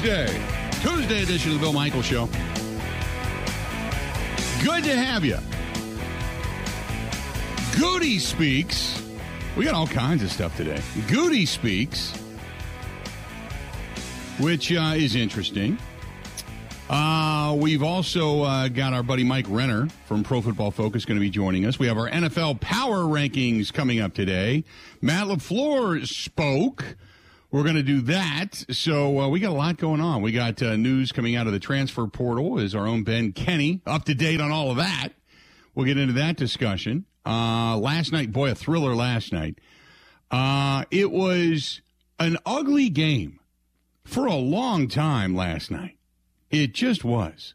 Tuesday, Tuesday edition of the Bill Michael Show. Good to have you. Goody speaks. We got all kinds of stuff today. Goody speaks, which uh, is interesting. Uh, we've also uh, got our buddy Mike Renner from Pro Football Focus going to be joining us. We have our NFL power rankings coming up today. Matt LaFleur spoke. We're going to do that. So uh, we got a lot going on. We got uh, news coming out of the transfer portal. Is our own Ben Kenny up to date on all of that? We'll get into that discussion. Uh, last night, boy, a thriller last night. Uh, it was an ugly game for a long time last night. It just was.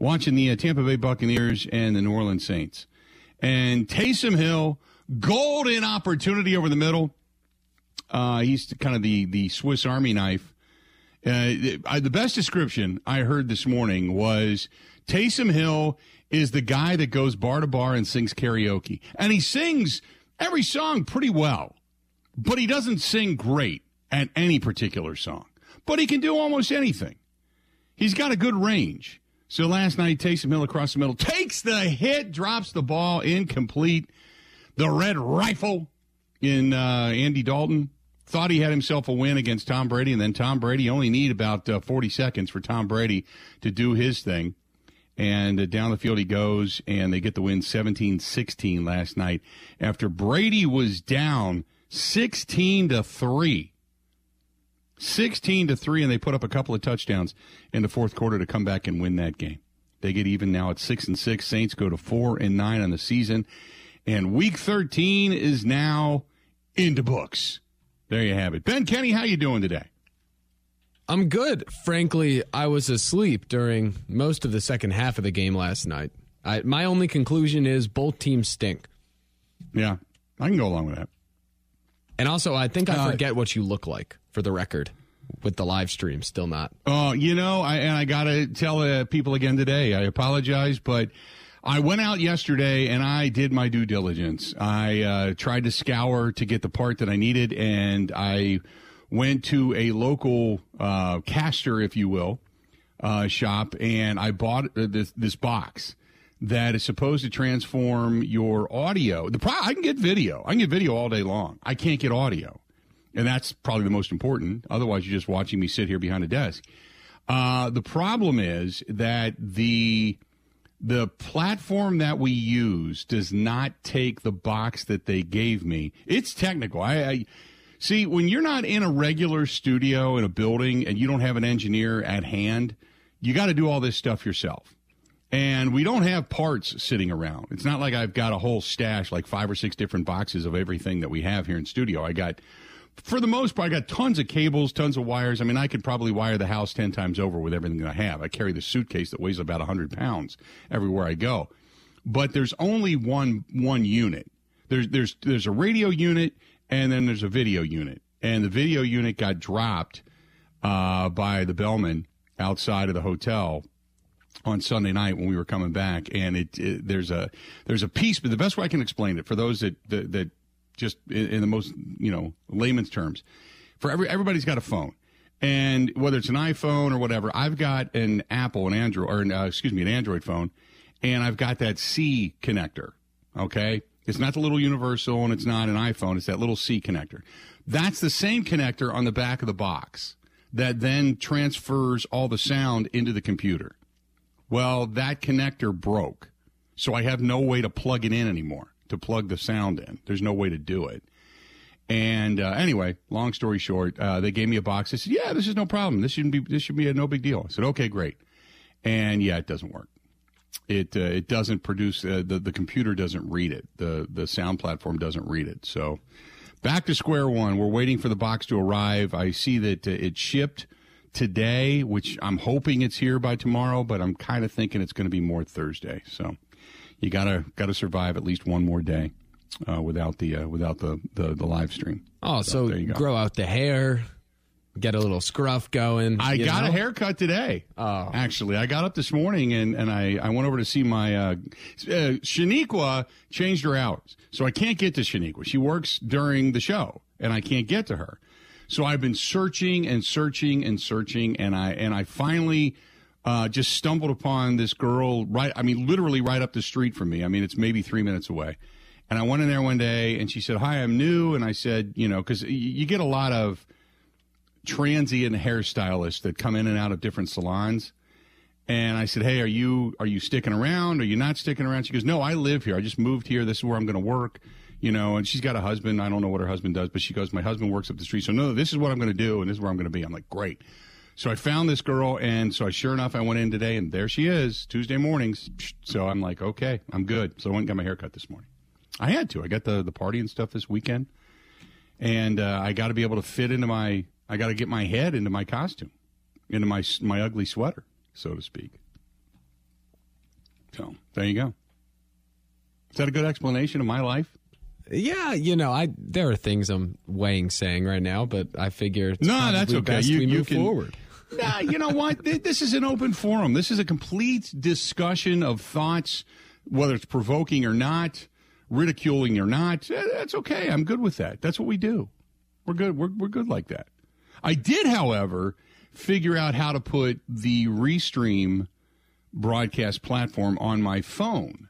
Watching the uh, Tampa Bay Buccaneers and the New Orleans Saints. And Taysom Hill, golden opportunity over the middle. Uh, he's kind of the, the Swiss Army knife. Uh, I, the best description I heard this morning was Taysom Hill is the guy that goes bar to bar and sings karaoke. And he sings every song pretty well, but he doesn't sing great at any particular song. But he can do almost anything. He's got a good range. So last night, Taysom Hill across the middle takes the hit, drops the ball incomplete. The red rifle in uh, Andy Dalton thought he had himself a win against Tom Brady, and then Tom Brady only need about uh, 40 seconds for Tom Brady to do his thing. And uh, down the field he goes, and they get the win 17 16 last night after Brady was down 16 to 3 16 to 3 and they put up a couple of touchdowns in the fourth quarter to come back and win that game. They get even now at 6 and 6. Saints go to 4 and 9 on the season and week 13 is now into books. There you have it. Ben Kenny, how you doing today? I'm good. Frankly, I was asleep during most of the second half of the game last night. I, my only conclusion is both teams stink. Yeah, I can go along with that. And also, I think I uh, forget what you look like for the record with the live stream. Still not. Oh, uh, you know, I, and I got to tell uh, people again today. I apologize, but I went out yesterday and I did my due diligence. I uh, tried to scour to get the part that I needed, and I went to a local uh, caster, if you will, uh, shop, and I bought this, this box that is supposed to transform your audio. The pro- I can get video. I can get video all day long. I can't get audio, and that's probably the most important. Otherwise, you're just watching me sit here behind a desk. Uh, the problem is that the the platform that we use does not take the box that they gave me. It's technical. I, I see when you're not in a regular studio in a building and you don't have an engineer at hand, you got to do all this stuff yourself and we don't have parts sitting around. It's not like I've got a whole stash, like five or six different boxes of everything that we have here in studio. I got, for the most part, I got tons of cables, tons of wires. I mean, I could probably wire the house 10 times over with everything I have. I carry the suitcase that weighs about 100 pounds everywhere I go. But there's only one, one unit. There's, there's, there's a radio unit and then there's a video unit. And the video unit got dropped, uh, by the bellman outside of the hotel on Sunday night when we were coming back, and it, it, there's a there's a piece, but the best way I can explain it for those that that, that just in, in, the most you know layman's terms, for every everybody's got a phone, and whether it's an iPhone or whatever, I've got an Apple, an Android, or an, uh, excuse me, an Android phone, and I've got that C connector. Okay, it's not the little universal, and it's not an iPhone. It's that little C connector. That's the same connector on the back of the box that then transfers all the sound into the computer. Well, that connector broke. So I have no way to plug it in anymore, to plug the sound in. There's no way to do it. And uh, anyway, long story short, uh, they gave me a box. They said, "Yeah, this is no problem. This shouldn't be. This should be a no big deal." I said, "Okay, great." And yeah, it doesn't work. It uh, it doesn't produce uh, the the computer doesn't read it. The the sound platform doesn't read it. So back to square one. We're waiting for the box to arrive. I see that uh, it shipped today, which I'm hoping it's here by tomorrow, but I'm kind of thinking it's going to be more Thursday. So you gotta gotta survive at least one more day uh, without the uh, without the, the, the live stream. Oh, so, so grow out the hair, get a little scruff going. I got know? a haircut today. Oh, actually, I got up this morning and, and I, I went over to see my uh, uh, Shaniqua changed her hours, so I can't get to Shaniqua. She works during the show, and I can't get to her. So I've been searching and searching and searching, and I and I finally uh, just stumbled upon this girl right. I mean, literally right up the street from me. I mean, it's maybe three minutes away. And I went in there one day, and she said, "Hi, I'm new." And I said, "You know, because you get a lot of transient hairstylists that come in and out of different salons." And I said, "Hey, are you are you sticking around? Are you not sticking around?" She goes, "No, I live here. I just moved here. This is where I'm going to work." You know, and she's got a husband. I don't know what her husband does, but she goes, "My husband works up the street, so no, this is what I'm going to do, and this is where I'm going to be." I'm like, "Great." So I found this girl, and so I sure enough, I went in today, and there she is, Tuesday mornings. So I'm like, "Okay, I'm good." So I went and got my hair cut this morning. I had to. I got the the party and stuff this weekend, and uh, I got to be able to fit into my. I got to get my head into my costume, into my my ugly sweater, so to speak. So there you go. Is that a good explanation of my life? Yeah, you know, I there are things I'm weighing saying right now, but I figure it's No, that's okay. You- we you move can- forward. Nah, you know what? This is an open forum. This is a complete discussion of thoughts, whether it's provoking or not, ridiculing or not. Eh, That's okay. I'm good with that. That's what we do. We're good. We're, we're good like that. I did, however, figure out how to put the Restream broadcast platform on my phone.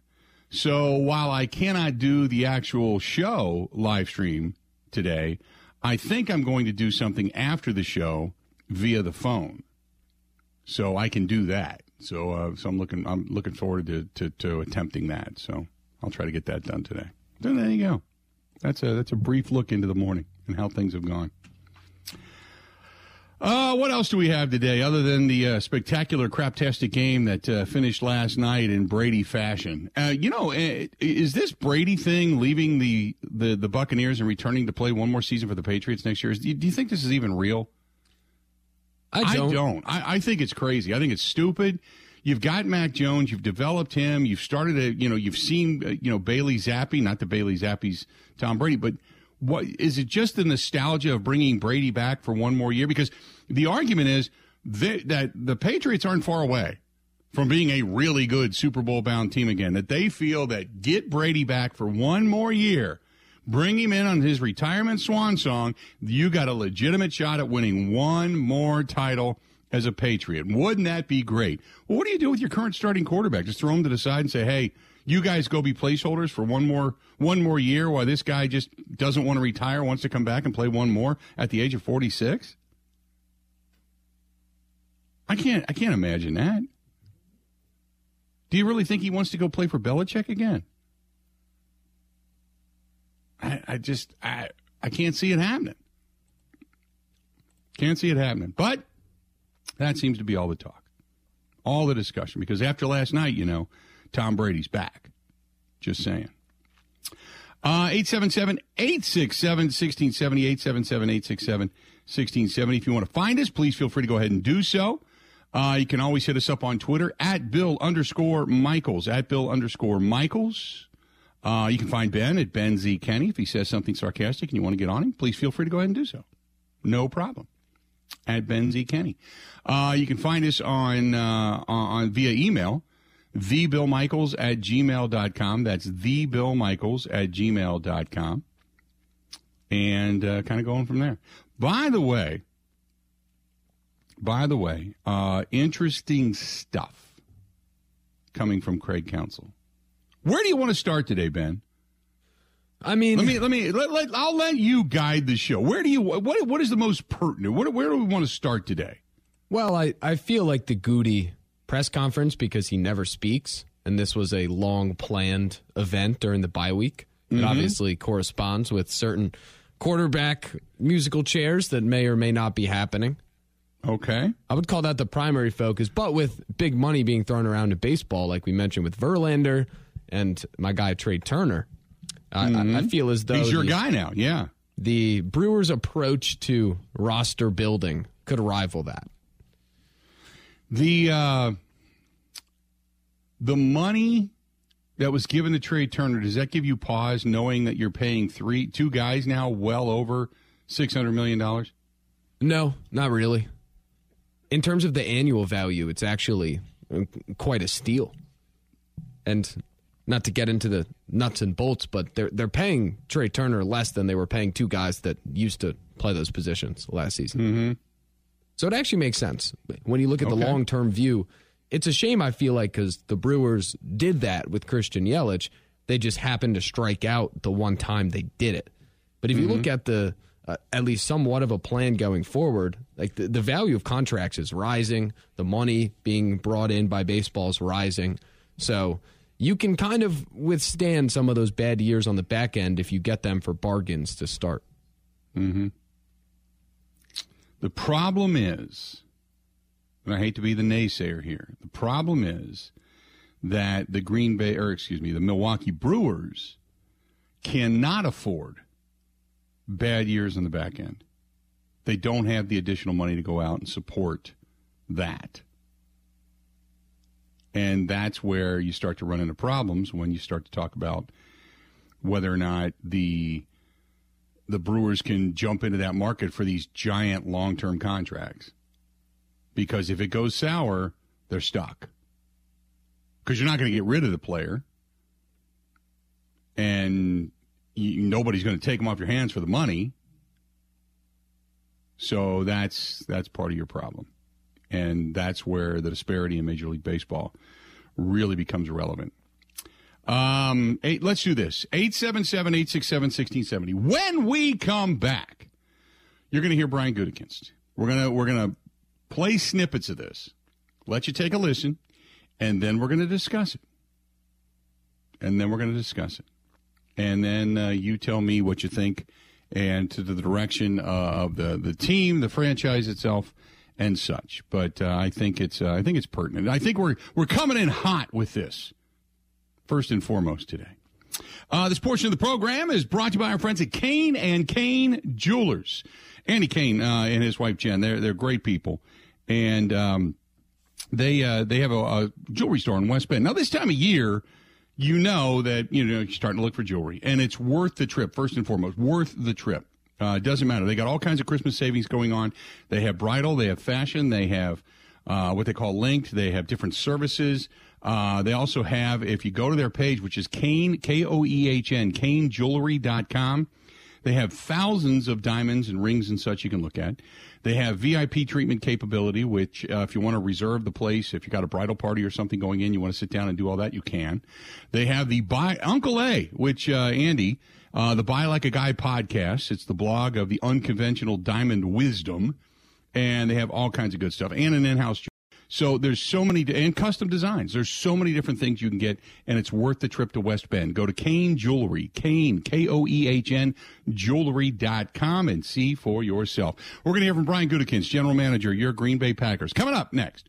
So while I cannot do the actual show live stream today, I think I'm going to do something after the show via the phone. So I can do that. So uh, so I'm looking I'm looking forward to, to, to attempting that. So I'll try to get that done today. So there you go. That's a that's a brief look into the morning and how things have gone. Uh, what else do we have today other than the uh, spectacular craptastic game that uh, finished last night in Brady fashion? Uh, you know, uh, is this Brady thing leaving the, the, the Buccaneers and returning to play one more season for the Patriots next year? Do you think this is even real? I don't. I don't. I, I think it's crazy. I think it's stupid. You've got Mac Jones. You've developed him. You've started a. You know. You've seen. Uh, you know Bailey Zappe. Not the Bailey Zappe's Tom Brady, but what is it? Just the nostalgia of bringing Brady back for one more year? Because the argument is that, that the Patriots aren't far away from being a really good Super Bowl bound team again. That they feel that get Brady back for one more year. Bring him in on his retirement swan song. You got a legitimate shot at winning one more title as a Patriot. Wouldn't that be great? Well, what do you do with your current starting quarterback? Just throw him to the side and say, "Hey, you guys go be placeholders for one more one more year while this guy just doesn't want to retire, wants to come back and play one more at the age of 46?" I can't I can't imagine that. Do you really think he wants to go play for Belichick again? I, I just I I can't see it happening. Can't see it happening. But that seems to be all the talk. All the discussion. Because after last night, you know, Tom Brady's back. Just saying. Uh, 877 867 1670, 877 867 1670. If you want to find us, please feel free to go ahead and do so. Uh, you can always hit us up on Twitter at Bill underscore Michaels, at Bill underscore Michaels. Uh, you can find Ben at Ben Z Kenny. If he says something sarcastic and you want to get on him, please feel free to go ahead and do so. No problem. At Ben Z Kenny. Uh, you can find us on, uh, on via email, thebillmichaels at gmail.com. That's thebillmichaels at gmail.com. And uh, kind of going from there. By the way, by the way, uh, interesting stuff coming from Craig Counsell. Where do you want to start today, Ben? I mean, Let me let me let, let I'll let you guide the show. Where do you what what is the most pertinent? What, where do we want to start today? well, I, I feel like the Goody press conference because he never speaks, and this was a long planned event during the bye week. It mm-hmm. obviously corresponds with certain quarterback musical chairs that may or may not be happening. Okay. I would call that the primary focus, but with big money being thrown around in baseball, like we mentioned with Verlander and my guy Trea Turner, I, I, I feel as though He's your the, guy now. Yeah. the Brewers' approach to roster building could rival that. The uh the money that was given to Trea Turner, does that give you pause knowing that you're paying three two guys now well over six hundred million dollars? No, not really. In terms of the annual value, it's actually uh, quite a steal. And not to get into the nuts and bolts, but they're they're paying Trea Turner less than they were paying two guys that used to play those positions last season. Mm-hmm. So it actually makes sense when you look at Okay. the long term view. It's a shame I feel like because the Brewers did that with Christian Yelich, they just happened to strike out the one time they did it. But if you look at the uh, at least somewhat of a plan going forward, like the, the value of contracts is rising, the money being brought in by baseball is rising, so you can kind of withstand some of those bad years on the back end if you get them for bargains to start. Mm-hmm. The problem is, and I hate to be the naysayer here, the problem is that the Green Bay, or excuse me, the Milwaukee Brewers cannot afford bad years on the back end. They don't have the additional money to go out and support that. And that's where you start to run into problems when you start to talk about whether or not the the Brewers can jump into that market for these giant long term contracts. Because if it goes sour, they're stuck. Because you're not going to get rid of the player. And you, nobody's going to take them off your hands for the money. So that's that's part of your problem. And that's where the disparity in Major League Baseball really becomes relevant. Um, eight, let's do this. 877 867 1670. When we come back, you're going to hear Brian Gutekunst. We're going to, we're going to play snippets of this, let you take a listen, and then we're going to discuss it. And then we're going to discuss it. And then uh, you tell me what you think and to the direction uh, of the, the team, the franchise itself, and such. But uh, I think it's uh, I think it's pertinent. I think we're we're coming in hot with this first and foremost today. Uh, this portion of the program is brought to you by our friends at Koehn and Koehn Jewelers. Andy Koehn uh, and his wife Jen, they're they're great people, and um, they uh, they have a, a jewelry store in West Bend. Now this time of year, you know that you know you're starting to look for jewelry, and it's worth the trip. First and foremost, worth the trip. Uh, it doesn't matter. They got all kinds of Christmas savings going on. They have bridal, they have fashion, they have uh, what they call linked. They have different services. Uh, they also have, if you go to their page, which is Koehn, K O E H N, KoehnJewelry.com, they have thousands of diamonds and rings and such you can look at. They have VIP treatment capability, which uh, if you want to reserve the place, if you got a bridal party or something going in, you want to sit down and do all that, you can. They have the buy Uncle A, which uh, Andy, uh, the Buy Like a Guy podcast. It's the blog of the unconventional diamond wisdom, and they have all kinds of good stuff and an in-house. So there's so many and custom designs. There's so many different things you can get, and it's worth the trip to West Bend. Go to Koehn Jewelry, Koehn K O E H N Jewelry.com and see for yourself. We're going to hear from Brian Gutekunst, General Manager, your Green Bay Packers, coming up next.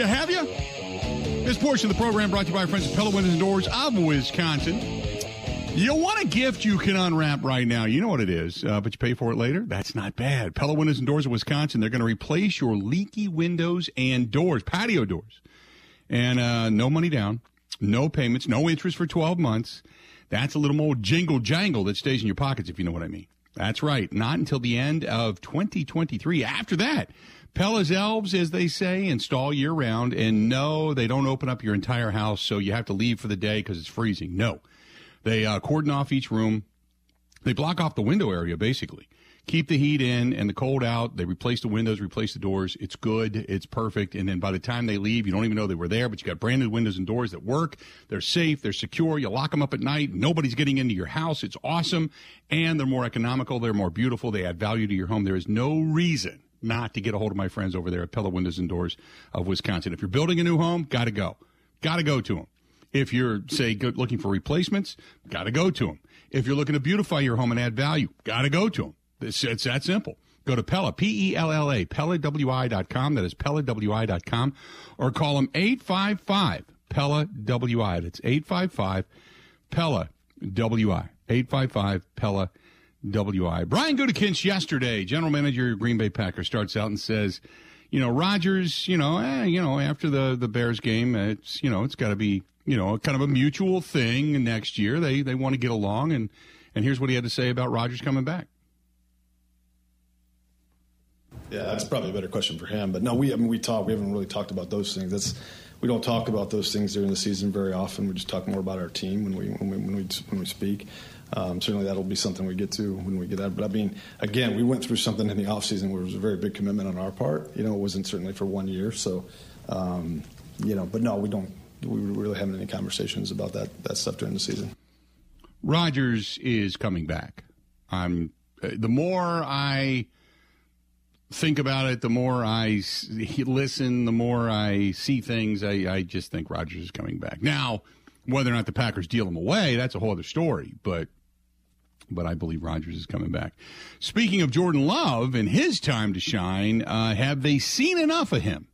To have you. This portion of the program brought to you by our friends at Pella Windows and Doors of Wisconsin. You want a gift you can unwrap right now. You know what it is, uh, but you pay for it later? That's not bad. Pella Windows and Doors of Wisconsin, they're going to replace your leaky windows and doors, patio doors. And uh, no money down, no payments, no interest for 12 months. That's a little more jingle jangle that stays in your pockets, if you know what I mean. That's right. Not until the end of 2023. After that, Pella's elves, as they say, install year round. And no, they don't open up your entire house so you have to leave for the day because it's freezing. No. They uh, cordon off each room. They block off the window area, basically. Keep the heat in and the cold out. They replace the windows, replace the doors. It's good. It's perfect. And then by the time they leave, you don't even know they were there, but you got brand new windows and doors that work. They're safe. They're secure. You lock them up at night. Nobody's getting into your house. It's awesome. And they're more economical. They're more beautiful. They add value to your home. There is no reason not to get a hold of my friends over there at Pella Windows and Doors of Wisconsin. If you're building a new home, got to go. Got to go to them. If you're, say, looking for replacements, got to go to them. If you're looking to beautify your home and add value, got to go to them. It's, it's that simple. Go to Pella, P E L L A, PellaWI.com. That is PellaWI.com. Or call them 855 Pella WI. That's 855 Pella WI. 855 Pella WI. Brian Gutekunst yesterday, general manager of Green Bay Packers, starts out and says, you know, Rodgers, you know, eh, you know, after the the Bears game, it's you know, it's got to be you know, kind of a mutual thing next year. They they want to get along, and and here's what he had to say about Rodgers coming back. Yeah, that's probably a better question for him. But no, we I mean we talk. We haven't really talked about those things. That's we don't talk about those things during the season very often. We just talk more about our team when we when we when we, when we speak. Um, certainly, that'll be something we get to when we get that. But I mean, again, we went through something in the offseason where it was a very big commitment on our part. You know, it wasn't certainly for one year. So, um, you know, but no, we don't. We were really haven't any conversations about that that stuff during the season. Rodgers is coming back. I'm the more I think about it, the more I listen, the more I see things. I, I just think Rodgers is coming back. Now, whether or not the Packers deal him away, that's a whole other story. But but I believe Rodgers is coming back. Speaking of Jordan Love and his time to shine, uh, have they seen enough of him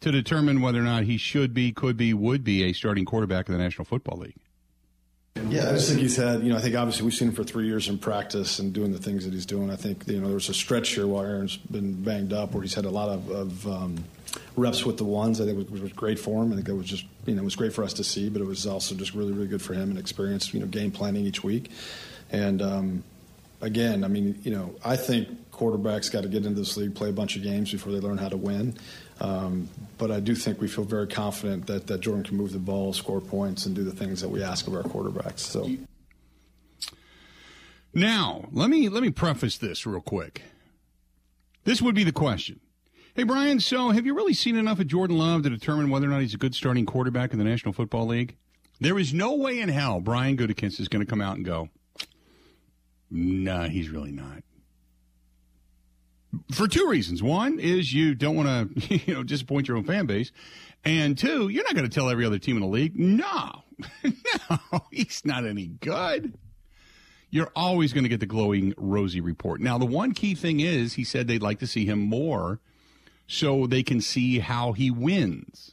to determine whether or not he should be, could be, would be a starting quarterback in the National Football League? Yeah, I just think he's had, you know, I think obviously we've seen him for three years in practice and doing the things that he's doing. I think, you know, there was a stretch here while Aaron's been banged up where he's had a lot of, of um, reps with the ones. I think it was, was, great for him. I think it was just, you know, it was great for us to see, but it was also just really, really good for him and experience, you know, game planning each week. And um, again, I mean, you know, I think quarterbacks got to get into this league, play a bunch of games before they learn how to win. Um, but I do think we feel very confident that, that Jordan can move the ball, score points, and do the things that we ask of our quarterbacks. So. Now, let me let me preface this real quick. This would be the question. Hey Brian, so have you really seen enough of Jordan Love to determine whether or not he's a good starting quarterback in the National Football League? There is no way in hell Brian Gutekunst is going to come out and go, "Nah, he's really not." For two reasons. One is you don't want to, you know, disappoint your own fan base, and two, you're not going to tell every other team in the league, "No, no, he's not any good." you're always going to get the glowing rosy report. Now, the one key thing is he said they'd like to see him more so they can see how he wins.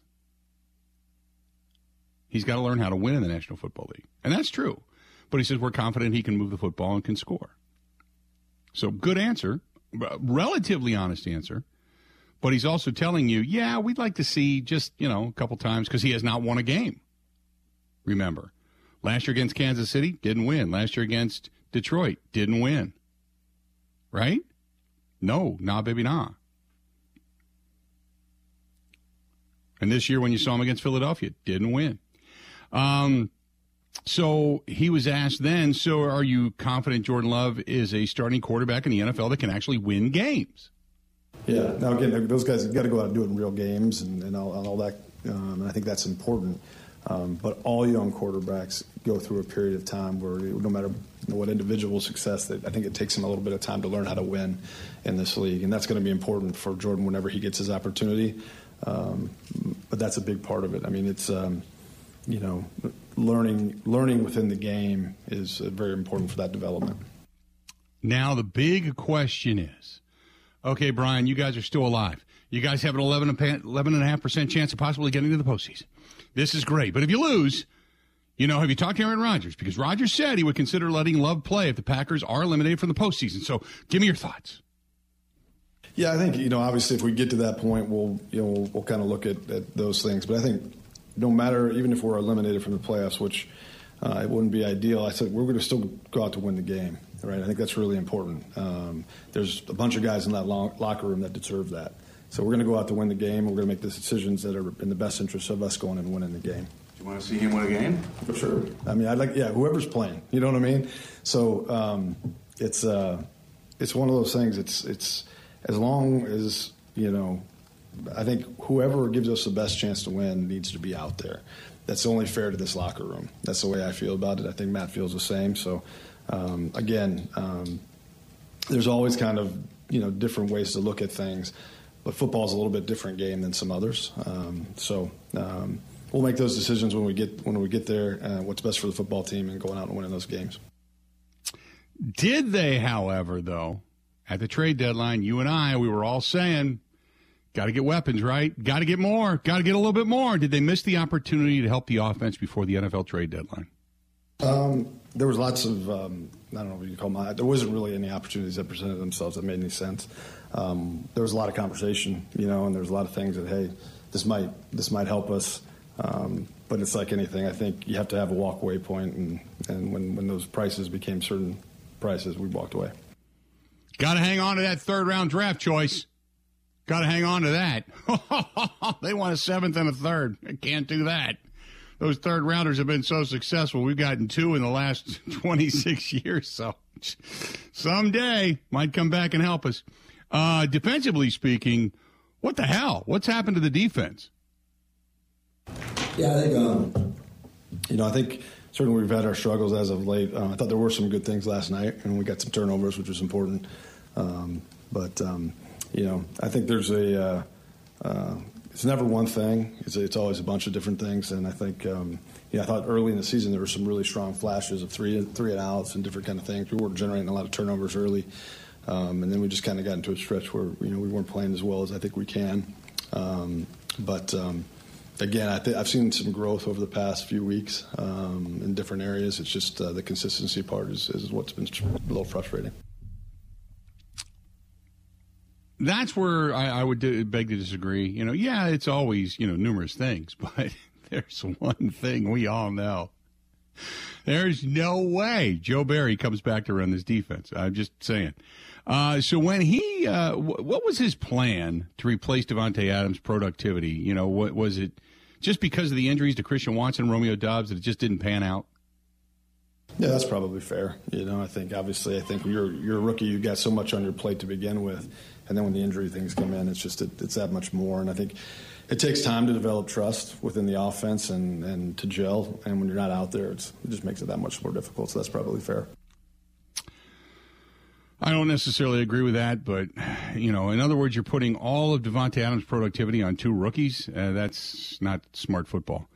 He's got to learn how to win in the National Football League. And that's true. But he says we're confident he can move the football and can score. So good answer, relatively honest answer. But he's also telling you, yeah, we'd like to see just, you know, a couple times because he has not won a game. Remember, Last year against Kansas City, didn't win. Last year against Detroit, didn't win. Right? No, nah, baby, nah. And this year, when you saw him against Philadelphia, didn't win. Um, so he was asked then, so are you confident Jordan Love is a starting quarterback in the NFL that can actually win games? Yeah. Now, again, those guys have got to go out and do it in real games and, and all, all, that. Um, and I think that's important. Um, but all young quarterbacks go through a period of time where no matter what individual success, that I think it takes them a little bit of time to learn how to win in this league. And that's going to be important for Jordan whenever he gets his opportunity. Um, but that's a big part of it. I mean, it's, um, you know, learning, learning within the game is uh, very important for that development. Now, the big question is okay, Brian, you guys are still alive. You guys have an 11, 11.5% chance of possibly getting to the postseason. This is great. But if you lose, you know, have you talked to Aaron Rodgers? Because Rodgers said he would consider letting Love play if the Packers are eliminated from the postseason. So give me your thoughts. Yeah, I think you know. Obviously, if we get to that point, we'll you know we'll, we'll kind of look at, at, those things. But I think no matter, even if we're eliminated from the playoffs, which uh, it wouldn't be ideal, I said we're going to still go out to win the game. Right? I think that's really important. Um, there's a bunch of guys in that lo- locker room that deserve that. So we're going to go out to win the game. We're going to make the decisions that are in the best interest of us going and winning the game. Do you want to see him win a game? For sure. I mean, I'd like, yeah, whoever's playing. You know what I mean? So um, it's uh, it's one of those things. It's it's as long as you know. I think whoever gives us the best chance to win needs to be out there. That's only fair to this locker room. That's the way I feel about it. I think Matt feels the same. So um, again, um, there's always kind of you know different ways to look at things but football is a little bit different game than some others. Um, so um, we'll make those decisions when we get when we get there. Uh, what's best for the football team and going out and winning those games. Did they, however, though, at the trade deadline, you and I, we were all saying, got to get weapons, right? Got to get more. Got to get a little bit more. Did they miss the opportunity to help the offense before the NFL trade deadline? Um, there was lots of um, I don't know what you call my. There wasn't really any opportunities that presented themselves that made any sense. Um, there was a lot of conversation, you know, and there was a lot of things that hey, this might this might help us. Um, but it's like anything. I think you have to have a walkaway point, and and when when those prices became certain prices, we walked away. Got to hang on to that third round draft choice. Got to hang on to that. they want a seventh and a third. Can't do that those third rounders have been so successful. We've gotten two in the last 26 years. So someday might come back and help us. Uh, defensively speaking, what the hell? What's happened to the defense? Yeah, I think, um, you know, I think certainly we've had our struggles as of late. Uh, I thought there were some good things last night, and we got some turnovers, which was important. Um, but, um, you know, I think there's a. Uh, uh, it's never one thing. It's, it's always a bunch of different things. And I think, um, yeah, I thought early in the season there were some really strong flashes of three three and outs and different kind of things. We were generating a lot of turnovers early, um, and then we just kind of got into a stretch where you know we weren't playing as well as I think we can. Um, but um, again, I have seen some growth over the past few weeks um, in different areas. It's just uh, the consistency part is, is what's been a little frustrating that's where I, I would beg to disagree. You know, yeah, it's always you know numerous things, but there's one thing we all know. There's no way Joe Barry comes back to run this defense. I'm just saying. Uh, so when he, uh, w- what was his plan to replace Davante Adams' productivity? You know, what was it? Just because of the injuries to Christian Watson, and Romeo Doubs, that it just didn't pan out. Yeah, that's probably fair. You know, I think obviously, I think you're you're a rookie. You got so much on your plate to begin with and then when the injury things come in, it's just it, it's that much more. And I think it takes time to develop trust within the offense and, and to gel. And when you're not out there, it just makes it that much more difficult. So that's probably fair. I don't necessarily agree with that, but you know, in other words, you're putting all of Davante Adams' productivity on two rookies. Uh, that's not smart football.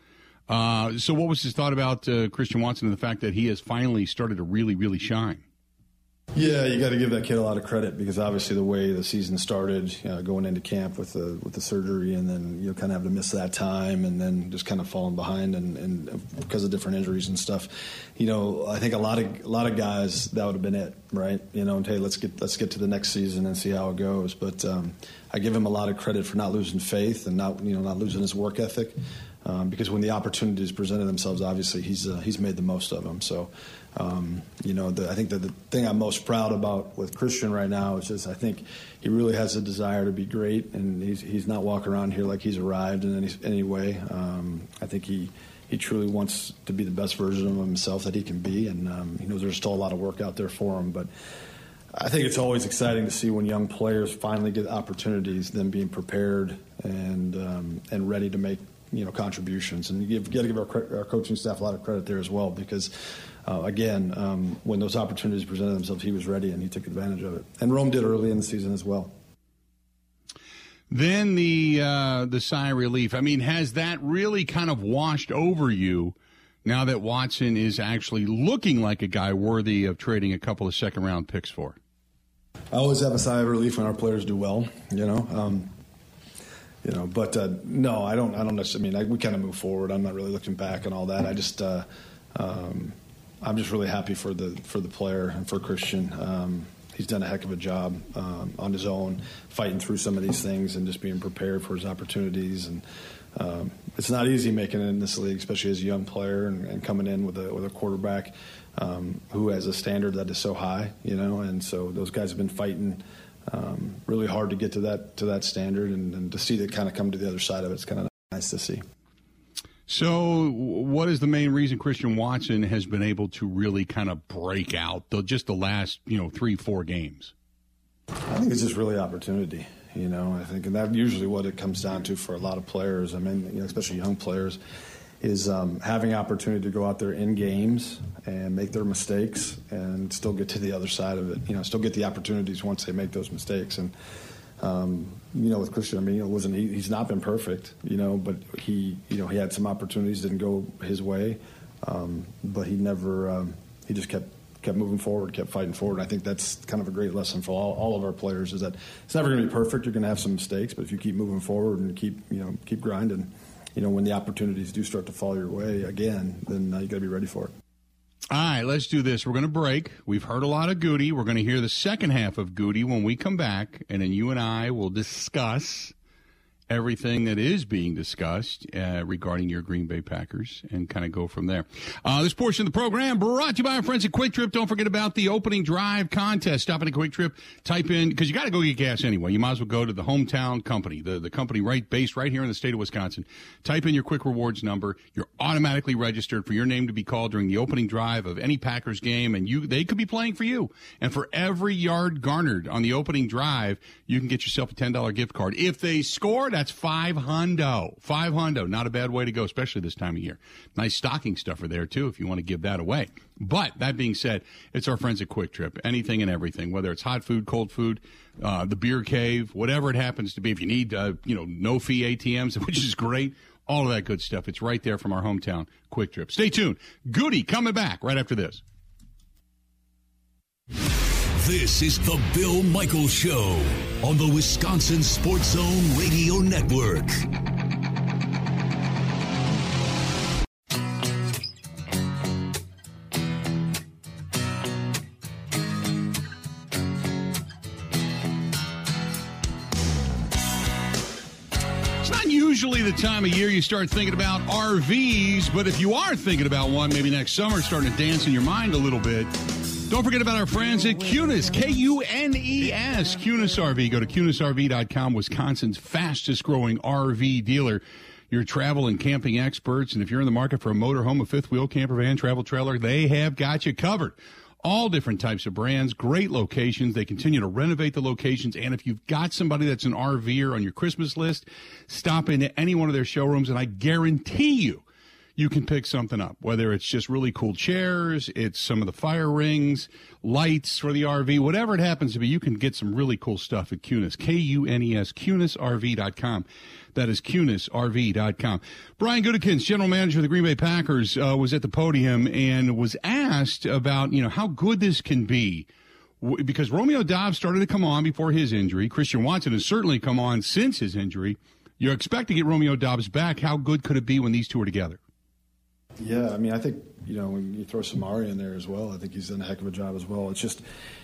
Uh, so, what was his thought about uh, Christian Watson and the fact that he has finally started to really, really shine? Yeah, you got to give that kid a lot of credit because obviously the way the season started, uh, going into camp with the with the surgery, and then you know kind of having to miss that time, and then just kind of falling behind, and, and because of different injuries and stuff, you know, I think a lot of a lot of guys that would have been it, right? You know, and hey, let's get let's get to the next season and see how it goes. But um, I give him a lot of credit for not losing faith and not you know not losing his work ethic. Um, because when the opportunities presented themselves, obviously he's uh, he's made the most of them. So um, you know, the, I think that the thing I'm most proud about with Christian right now is just I think he really has a desire to be great, and he's he's not walking around here like he's arrived in any any way. Um, I think he he truly wants to be the best version of himself that he can be, and um, he knows there's still a lot of work out there for him, but. I think it's always exciting to see when young players finally get opportunities, them being prepared and um, and ready to make you know contributions. And you've got to give our, our coaching staff a lot of credit there as well because uh, again, um, when those opportunities presented themselves, he was ready and he took advantage of it. And Rome did early in the season as well. Then the uh, the sigh of relief. I mean, has that really kind of washed over you now that Watson is actually looking like a guy worthy of trading a couple of second round picks for? I always have a sigh of relief when our players do well. You know. Um, you know, but uh, no, I don't. I don't necessarily. I mean, I, we kind of move forward. I'm not really looking back and all that. I just, uh, um, I'm just really happy for the for the player and for Christian. Um, he's done a heck of a job um, on his own, fighting through some of these things and just being prepared for his opportunities. And um, it's not easy making it in this league, especially as a young player and, and coming in with a with a quarterback um, who has a standard that is so high, you know. And so those guys have been fighting. Um, really hard to get to that to that standard, and, and to see that kind of come to the other side of it, it's kind of nice to see. So, what is the main reason Christian Watson has been able to really kind of break out the, just the last, you know, three, four games? I think it's just really opportunity. You know, I think, and that usually what it comes down to for a lot of players. I mean, you know, especially young players, is um, having opportunity to go out there in games and make their mistakes and still get to the other side of it. You know, still get the opportunities once they make those mistakes. And um, you know, with Christian, I mean, it wasn't he, he's not been perfect, you know, but he, you know, he had some opportunities didn't go his way, um, but he never, um, he just kept kept moving forward, kept fighting forward. And I think that's kind of a great lesson for all, all of our players is that it's never going to be perfect. You're going to have some mistakes, but if you keep moving forward and keep you know keep grinding, you know when the opportunities do start to fall your way again, then uh, you got to be ready for it. All right, let's do this. We're going to break. We've heard a lot of Goody. We're going to hear the second half of Goody when we come back, and then you and I will discuss everything that is being discussed uh, regarding your Green Bay Packers and kind of go from there. Uh, this portion of the program brought to you by our friends at Kwik Trip. Don't forget about the opening drive contest. Stop at a Kwik Trip, type in, because you got to go get gas anyway. You might as well go to the hometown company, the, the company right based right here in the state of Wisconsin. Type in your Kwik Rewards number. You're automatically registered for your name to be called during the opening drive of any Packers game, and you they could be playing for you. And for every yard garnered on the opening drive, you can get yourself a $10 gift card. If they score, that's five hundo. Five hundo. Not a bad way to go, especially this time of year. Nice stocking stuffer there, too, if you want to give that away. But that being said, it's our friends at Kwik Trip. Anything and everything, whether it's hot food, cold food, uh, the beer cave, whatever it happens to be. If you need, uh, you know, no fee ATMs, which is great, all of that good stuff. It's right there from our hometown Kwik Trip. Stay tuned. Goody coming back right after this. This is the Bill Michaels Show on the Wisconsin Sports Zone Radio Network. It's not usually the time of year you start thinking about RVs, but if you are thinking about one, maybe next summer, starting to dance in your mind a little bit. Don't forget about our friends at Kunes, K U N E S, Kunes RV. Go to kunesrv.com, Wisconsin's fastest growing RV dealer. Your travel and camping experts, and if you're in the market for a motorhome, a fifth wheel, camper van, travel trailer, they have got you covered. All different types of brands, great locations. They continue to renovate the locations. And if you've got somebody that's an RVer on your Christmas list, stop into any one of their showrooms, and I guarantee you, you can pick something up. Whether it's just really cool chairs, it's some of the fire rings, lights for the RV, whatever it happens to be, you can get some really cool stuff at Kunes. K U N E S, KunesRV.com. That is KunesRV.com. Brian Gutekunst, general manager of the Green Bay Packers, uh, was at the podium and was asked about, you know, how good this can be because Romeo Doubs started to come on before his injury. Christian Watson has certainly come on since his injury. You expect to get Romeo Doubs back. How good could it be when these two are together? Yeah, I mean, I think you know when you throw Samari in there as well, I think he's done a heck of a job as well. It's just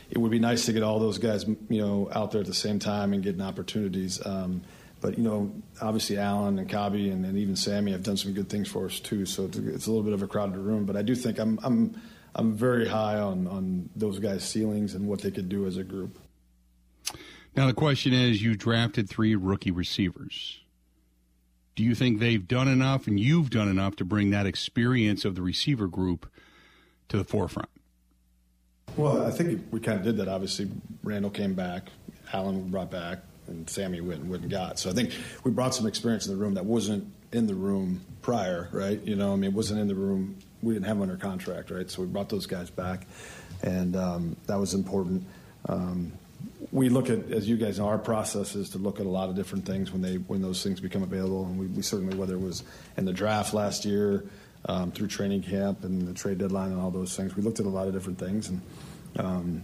it would be nice to get all those guys you know out there at the same time and getting opportunities. Um, but you know, obviously Allen and Kabi and, and, even Sammy have done some good things for us too. So it's, it's a little bit of a crowded room, but I do think I'm I'm I'm very high on on those guys' ceilings and what they could do as a group. Now the question is, you drafted three rookie receivers. Do you think they've done enough and you've done enough to bring that experience of the receiver group to the forefront? Well, I think we kind of did that. Obviously, Randall came back, Allen brought back, and Sammy went and went and got. So I think we brought some experience in the room that wasn't in the room prior, right? You know, I mean, it wasn't in the room. We didn't have them under contract, right? So we brought those guys back, and um, that was important. Um, we look at, as you guys know, our process is to look at a lot of different things when they when those things become available, and we, we certainly, whether it was in the draft last year, um, through training camp and the trade deadline and all those things, we looked at a lot of different things, and um,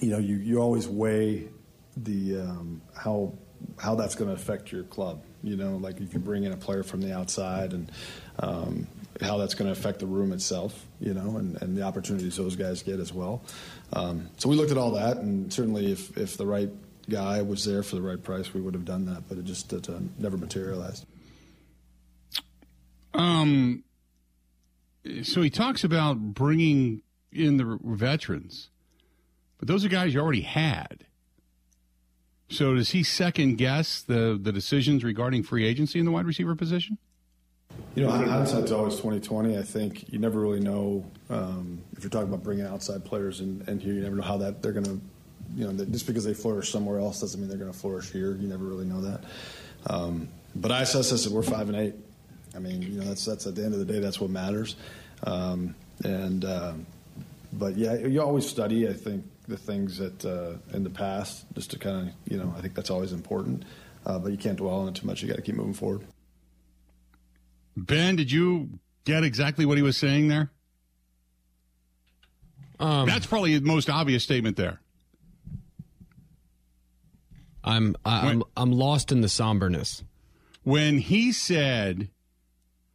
you know, you you always weigh the um, how how that's going to affect your club. You know, like if you bring in a player from the outside and um, how that's going to affect the room itself, you know, and, and the opportunities those guys get as well. Um, so we looked at all that, and certainly if, if the right guy was there for the right price, we would have done that, but it just it, uh, never materialized. Um, so he talks about bringing in the veterans, but those are guys you already had. So does he second guess the the decisions regarding free agency in the wide receiver position? You know, hindsight's always 2020. I think you never really know um, if you're talking about bringing outside players in, in here. You never know how that they're going to, you know, just because they flourish somewhere else doesn't mean they're going to flourish here. You never really know that. Um, but I assess this that we're five and eight. I mean, you know, that's that's at the end of the day, that's what matters. Um, and uh, but yeah, you always study. I think the things that uh, in the past, just to kind of, you know, I think that's always important. Uh, but you can't dwell on it too much. You got to keep moving forward. Ben, did you get exactly what he was saying there? Um, That's probably the most obvious statement there. I'm I'm I'm lost in the somberness. When he said,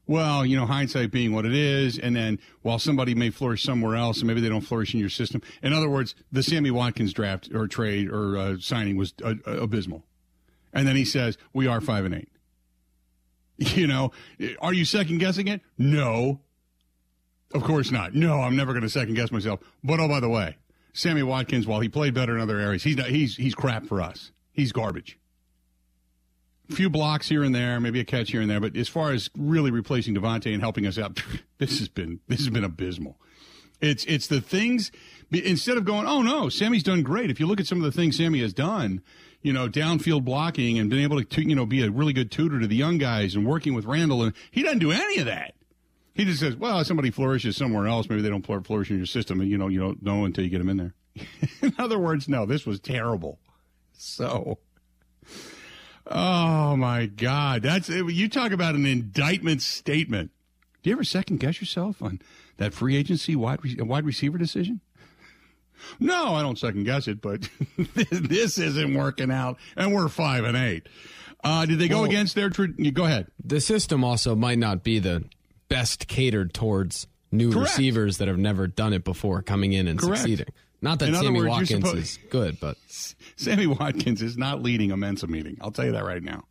well, you know, hindsight being what it is, and then while somebody may flourish somewhere else, and maybe they don't flourish in your system. In other words, the Sammy Watkins draft or trade or uh, signing was uh, abysmal. And then he says, we are five and eight. You know, are you second guessing it? No. Of course not. No, I'm never going to second guess myself. But oh, by the way, Sammy Watkins, while he played better in other areas, he's not, he's he's crap for us. He's garbage. A few blocks here and there, maybe a catch here and there, but as far as really replacing Davante and helping us out, this has been this has been abysmal. It's it's the things instead of going, oh no, Sammy's done great. If you look at some of the things Sammy has done, you know, downfield blocking and been able to, you know, be a really good tutor to the young guys and working with Randall, and he doesn't do any of that. He just says, well, somebody flourishes somewhere else. Maybe they don't flourish in your system, and you know, you don't know until you get them in there. in other words, no, this was terrible. So, oh my God, that's you talk about an indictment statement. Do you ever second guess yourself on that free agency wide wide receiver decision? No, I don't second guess it, but this isn't working out, and we're five and eight. Uh, did they go well, against their? Tra- go ahead. The system also might not be the best catered towards new Correct. receivers that have never done it before coming in and Correct. succeeding. Not that in Sammy words, Watkins supposed- is good, but Sammy Watkins is not leading a Mensa meeting. I'll tell you that right now.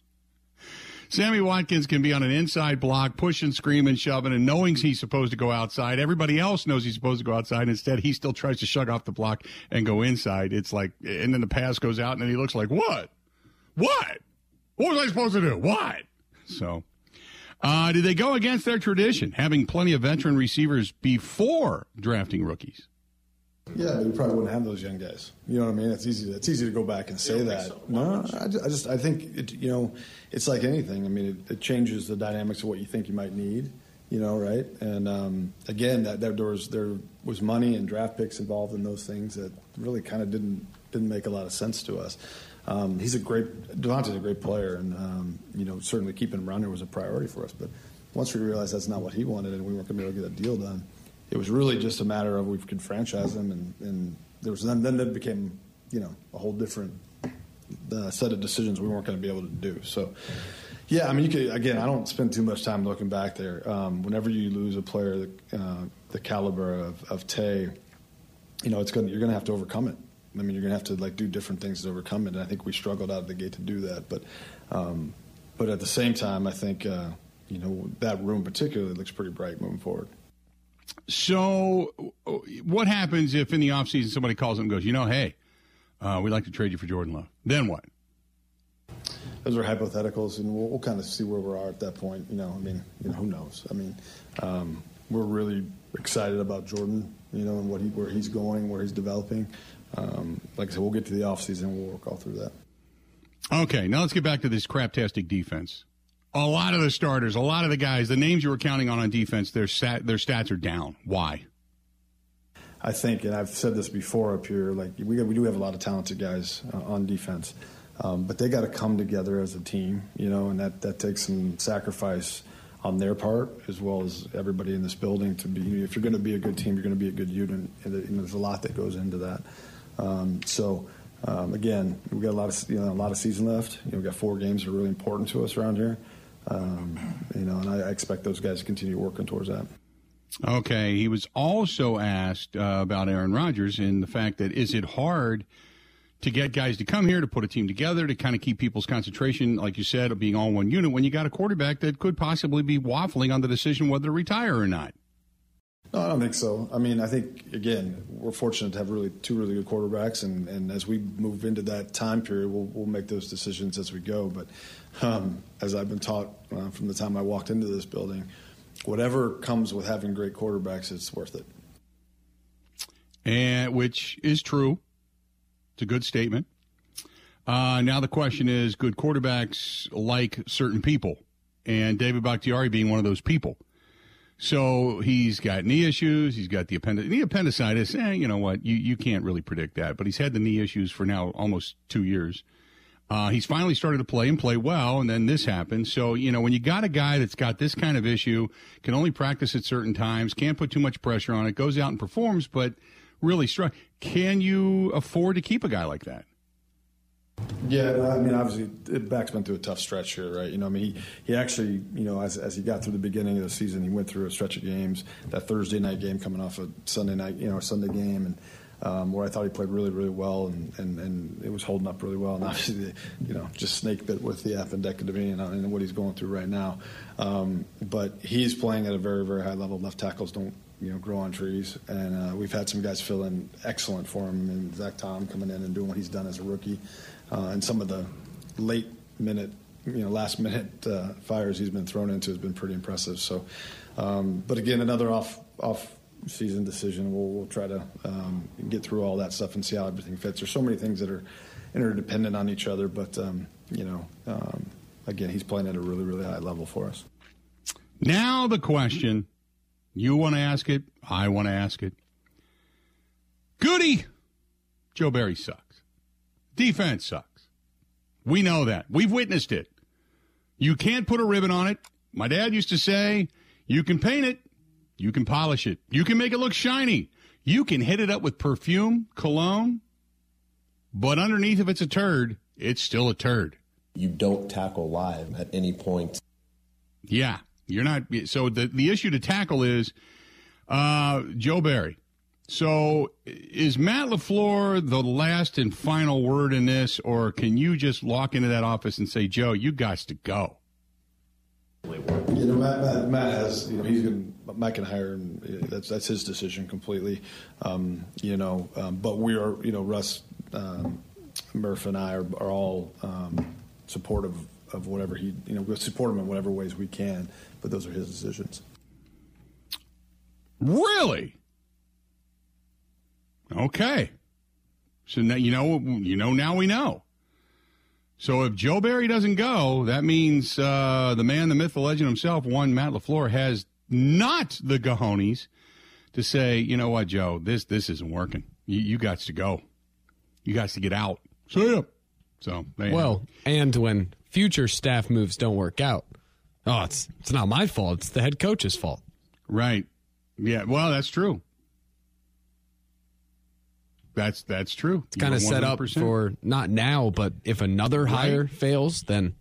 Sammy Watkins can be on an inside block, pushing, screaming, shoving, and knowing he's supposed to go outside. Everybody else knows he's supposed to go outside. Instead, he still tries to shrug off the block and go inside. It's like, and then the pass goes out, and then he looks like, what? What? What was I supposed to do? What? So, uh, did they go against their tradition, having plenty of veteran receivers before drafting rookies? Yeah, we probably wouldn't have those young guys. You know what I mean? It's easy. To, it's easy to go back and say that. So. No, I just, I just, I think it, you know, it's like anything. I mean, it, it, changes the dynamics of what you think you might need. You know, right? And um, again, that, that there was there was money and draft picks involved in those things that really kind of didn't didn't make a lot of sense to us. Um, he's a great Davante's a great player, and um, you know, certainly keeping him around there was a priority for us. But once we realized that's not what he wanted, and we weren't going to be able to get a deal done it was really just a matter of we could franchise them, and, and there was then then it became you know a whole different uh, set of decisions we weren't going to be able to do. So. Yeah, I mean, you could again. I don't spend too much time looking back there. Um, whenever you lose a player the, uh, the caliber of, of Tay, you know, it's going you're going to have to overcome it. I mean, you're going to have to like do different things to overcome it. And I think we struggled out of the gate to do that. But, um, but at the same time, I think uh, you know that room particularly looks pretty bright moving forward. So, what happens if in the offseason somebody calls up and goes, you know, hey, uh, we'd like to trade you for Jordan Love? Then what? Those are hypotheticals, and we'll, we'll, kind of see where we are at that point. You know, I mean, you know, who knows? I mean, um, we're really excited about Jordan, you know, and what he, where he's going, where he's developing. Um, like I said, we'll get to the offseason and we'll work all through that. Okay, now let's get back to this craptastic defense a lot of the starters, a lot of the guys, the names you were counting on on defense, their stat, their stats are down. Why? I think, and I've said this before up here, like we we do have a lot of talented guys uh, on defense, um, but they got to come together as a team, you know, and that that takes some sacrifice on their part as well as everybody in this building to be. If you're going to be a good team, you're going to be a good unit, and there's a lot that goes into that. Um, so. Um, again, we've got a lot of you know, a lot of season left. You know, we've got four games that are really important to us around here. Um, you know, and I, expect those guys to continue working towards that. Okay. He was also asked uh, about Aaron Rodgers and the fact that is it hard to get guys to come here to put a team together to kind of keep people's concentration, like you said, of being all one unit when you got a quarterback that could possibly be waffling on the decision whether to retire or not. No, I don't think so. I mean, I think again, we're fortunate to have really two really good quarterbacks, and, and as we move into that time period, we'll, we'll make those decisions as we go. But um, as I've been taught uh, from the time I walked into this building, whatever comes with having great quarterbacks, it's worth it. And which is true. It's a good statement. Uh, now the question is, good quarterbacks like certain people, and David Bakhtiari being one of those people. So he's got knee issues. He's got the appendix, knee appendicitis. Eh, you know what? You you can't really predict that. But he's had the knee issues for now almost two years. Uh, he's finally started to play and play well, and then this happened. So you know when you got a guy that's got this kind of issue, can only practice at certain times, can't put too much pressure on it, goes out and performs, but really strong. Can you afford to keep a guy like that? Yeah, I mean, obviously, Back's been through a tough stretch here, right? You know, I mean, he, he actually, you know, as, as he got through the beginning of the season, he went through a stretch of games. That Thursday night game coming off a Sunday night, you know, a Sunday game, and um, where I thought he played really, really well, and, and, and it was holding up really well. And obviously, you know, just snake bit with the appendectomy and, and what he's going through right now. Um, but he's playing at a very, very high level. Left tackles don't, you know, grow on trees, and uh, we've had some guys fill in excellent for him. And Zach Tom coming in and doing what he's done as a rookie, uh, and some of the late minute you know last minute uh, fires he's been thrown into has been pretty impressive. So, um, but again, another off off season decision. We'll, we'll try to um, get through all that stuff and see how everything fits. There's so many things that are interdependent on each other, but um, you know, um, again, he's playing at a really, really high level for us. Now the question: You want to ask it? I want to ask it. Goody, Joe Barry sucks. Defense sucks. We know that. We've witnessed it. You can't put a ribbon on it. My dad used to say, "You can paint it, you can polish it. You can make it look shiny. You can hit it up with perfume, cologne. But underneath, if it's a turd, it's still a turd. You don't tackle live at any point. Yeah, you're not. So the, the issue to tackle is uh, Joe Barry. So is Matt LaFleur the last and final word in this, or can you just walk into that office and say, Joe, you guys to go? You know, Matt, Matt, Matt has, you know, he's going to, Matt can hire him. That's, that's his decision completely. Um, you know, um, but we are, you know, Russ, um, Murph and I are, are all um, supportive of whatever he, you know, we support him in whatever ways we can, but those are his decisions. Really? Okay. So now, you know, you know, now we know. So if Joe Barry doesn't go, that means uh, the man, the myth, the legend himself, one Matt LaFleur, has not the cojones to say, you know what, Joe, this this isn't working. You, you got to go. You got to get out. See ya. So well, and when future staff moves don't work out, oh, it's it's not my fault. It's the head coach's fault. Right. Yeah. Well, that's true. That's that's true. It's kind of set up for not now, but if another right. hire fails, then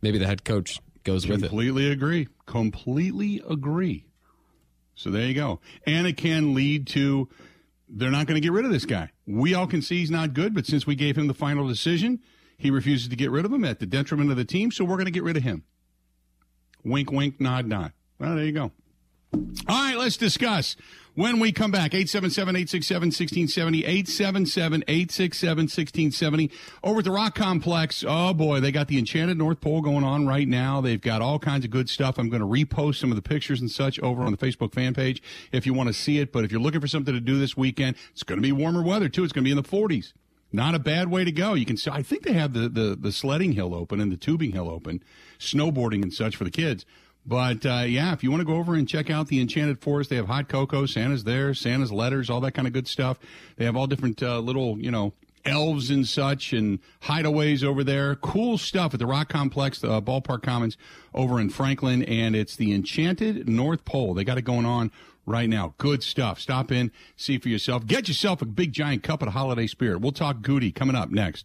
maybe the head coach goes Completely with it. Completely agree. Completely agree. So there you go. And it can lead to they're not going to get rid of this guy. We all can see he's not good, but since we gave him the final decision, he refuses to get rid of him at the detriment of the team, so we're going to get rid of him. Wink, wink, nod, nod. Well, there you go. All right, let's discuss when we come back. 877 867 1670. 877 867 1670. Over at the Rock Complex, oh boy, they got the Enchanted North Pole going on right now. They've got all kinds of good stuff. I'm going to repost some of the pictures and such over on the Facebook fan page if you want to see it. But if you're looking for something to do this weekend, it's going to be warmer weather too. It's going to be in the 40s. Not a bad way to go. You can see, I think they have the, the, the sledding hill open and the tubing hill open, snowboarding and such for the kids. But uh, yeah, if you want to go over and check out the Enchanted Forest, they have hot cocoa, Santa's there, Santa's letters, all that kind of good stuff. They have all different uh, little, you know, elves and such and hideaways over there. Cool stuff at the Rock Complex, the uh, Ballpark Commons over in Franklin. And it's the Enchanted North Pole. They got it going on right now. Good stuff. Stop in, see for yourself. Get yourself a big giant cup of holiday spirit. We'll talk Goody coming up next.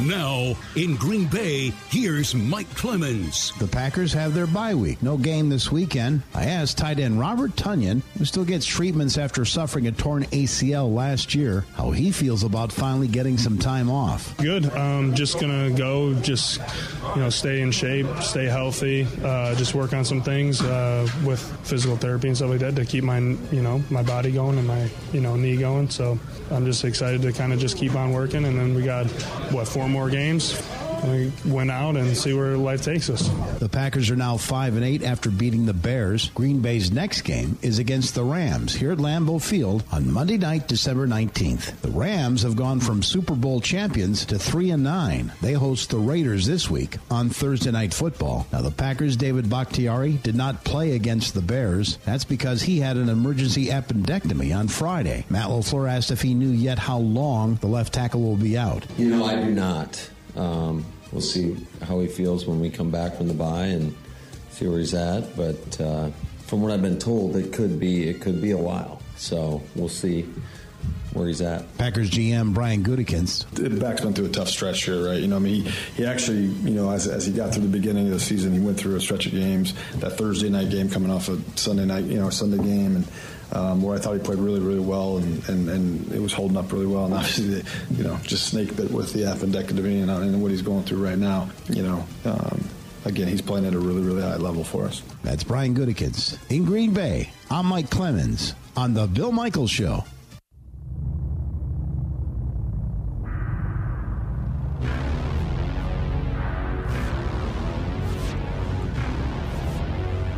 Now, in Green Bay, here's Mike Clemens. The Packers have their bye week. No game this weekend. I asked tight end Robert Tonyan, who still gets treatments after suffering a torn ACL last year, how he feels about finally getting some time off. Good. Um, just going to go, just, you know, stay in shape, stay healthy, uh, just work on some things uh, with physical therapy and stuff like that to keep my, you know, my body going and my, you know, knee going. So I'm just excited to kind of just keep on working. And then we got, what, four more games. Win out and see where life takes us. The Packers are now 5 and 8 after beating the Bears. Green Bay's next game is against the Rams here at Lambeau Field on Monday night, December 19th. The Rams have gone from Super Bowl champions to 3 and 9. They host the Raiders this week on Thursday Night Football. Now, the Packers' David Bakhtiari did not play against the Bears. That's because he had an emergency appendectomy on Friday. Matt LaFleur asked if he knew yet how long the left tackle will be out. You know, I do not. Um, we'll see how he feels when we come back from the bye and see where he's at. But uh, from what I've been told, it could be it could be a while. So we'll see where he's at. Packers GM Brian Gutekunst. Back's been through a tough stretch here, right? You know, I mean, he, he actually, you know, as, as he got through the beginning of the season, he went through a stretch of games. That Thursday night game coming off a Sunday night, you know, Sunday game, and um, where I thought he played really, really well, and, and, and it was holding up really well. And obviously, you know, just snake bit with the appendectomy and, and what he's going through right now. You know, um, again, he's playing at a really, really high level for us. That's Brian Gutekunst In Green Bay, I'm Mike Clemens on The Bill Michaels Show.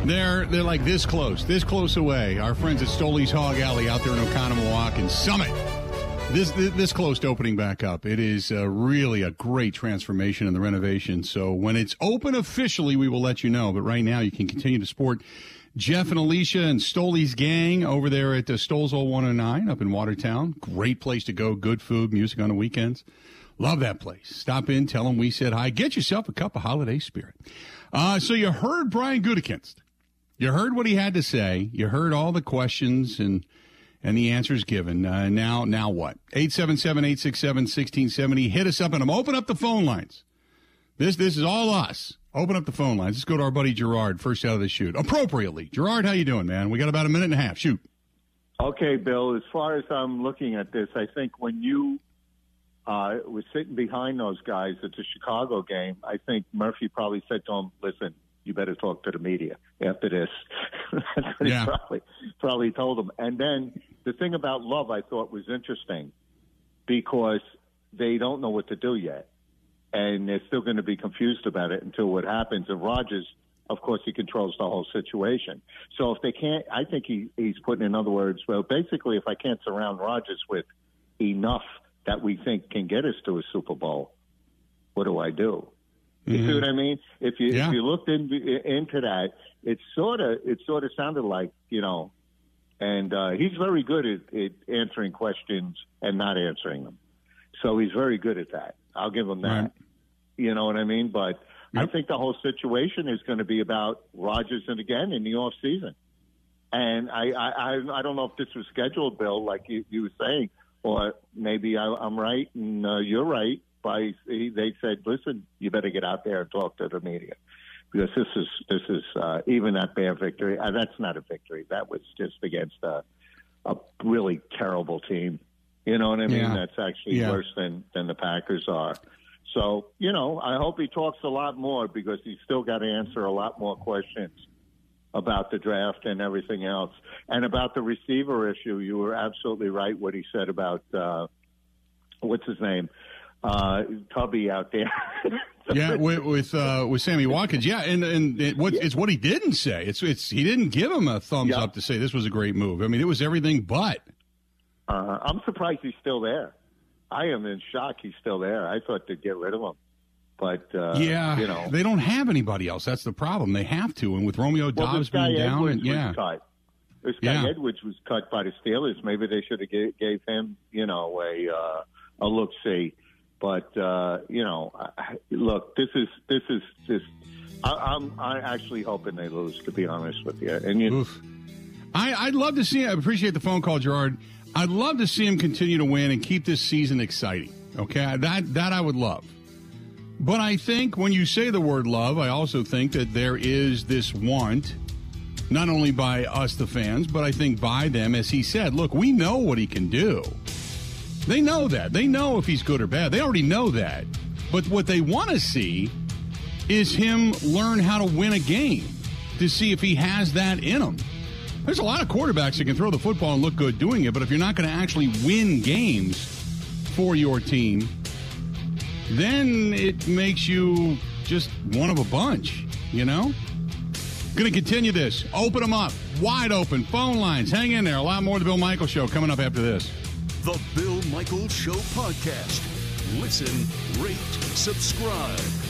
They're they're like this close, this close away. Our friends at Stoley's Hog Alley out there in Oconomowoc and Summit. This, this close to opening back up. It is uh, really a great transformation in the renovation. So when it's open officially, we will let you know. But right now, you can continue to support Jeff and Alicia and Stoley's gang over there at uh, Stolzel 109 up in Watertown. Great place to go. Good food, music on the weekends. Love that place. Stop in, tell them we said hi. Get yourself a cup of holiday spirit. Uh, so you heard Brian Gutekunst. You heard what he had to say. You heard all the questions and and the answers given. Uh, now, now what? 877-867-1670. Hit us up and open up the phone lines. This this is all us. Open up the phone lines. Let's go to our buddy Gerard first out of the shoot. Appropriately. Gerard, how you doing, man? We got about a minute and a half. Shoot. Okay, Bill. As far as I'm looking at this, I think when you uh, was sitting behind those guys at the Chicago game, I think Murphy probably said to him, "Listen, you better talk to the media after this. That's what Yeah. he probably probably told them. And then the thing about Love I thought was interesting because they don't know what to do yet. And they're still going to be confused about it until what happens. And Rodgers, of course, he controls the whole situation. So if they can't, I think he, he's putting in other words, well, basically, if I can't surround Rodgers with enough that we think can get us to a Super Bowl, what do I do? You see what I mean? If you Yeah. if you looked in, into that, it sort of it sort of sounded like you know, and uh, he's very good at, at answering questions and not answering them. So he's very good at that. I'll give him that. Right. You know what I mean? But I think the whole situation is going to be about Rodgers and again in the off season. And I, I, I, I don't know if this was scheduled, Bill, like you, you were saying, or maybe I, I'm right and uh, you're right. By they said, listen, you better get out there and talk to the media because this is this is uh, even that bad victory. Uh, that's not a victory. That was just against a, a really terrible team. You know what I mean? Yeah. That's actually Yeah. worse than than the Packers are. So you know, I hope he talks a lot more because he's still got to answer a lot more questions about the draft and everything else, and about the receiver issue. You were absolutely right what he said about uh, what's his name, uh, Tubby out there. Yeah, with with, uh, with Sammy Watkins. Yeah, and and it, what it's what he didn't say. It's it's he didn't give him a thumbs Yeah. up to say this was a great move. I mean, it was everything but. Uh, I'm surprised he's still there. I am in shock he's still there. I thought they'd get rid of him, but uh, yeah, you know, they don't have anybody else. That's the problem. They have to, and with Romeo Doubs being down, Edwards and yeah, was cut. This guy Yeah. Edwards was cut by the Steelers. Maybe they should have gave, gave him, you know, a uh, a look see. But uh, you know, look, this is this is this. I, I'm I actually hoping they lose. To be honest with you, and you, Oof. I, I'd love to see. I appreciate the phone call, Gerard. I'd love to see him continue to win and keep this season exciting. Okay, that that I would love. But I think when you say the word love, I also think that there is this want, not only by us, the fans, but I think by them, as he said, look, we know what he can do. They know that. They know if he's good or bad. They already know that. But what they want to see is him learn how to win a game to see if he has that in him. There's a lot of quarterbacks that can throw the football and look good doing it, but if you're not going to actually win games for your team, then it makes you just one of a bunch, you know? Going to continue this. Open them up. Wide open. Phone lines. Hang in there. A lot more of the Bill Michael Show coming up after this. The Bill Michaels Show podcast. Listen, rate, subscribe.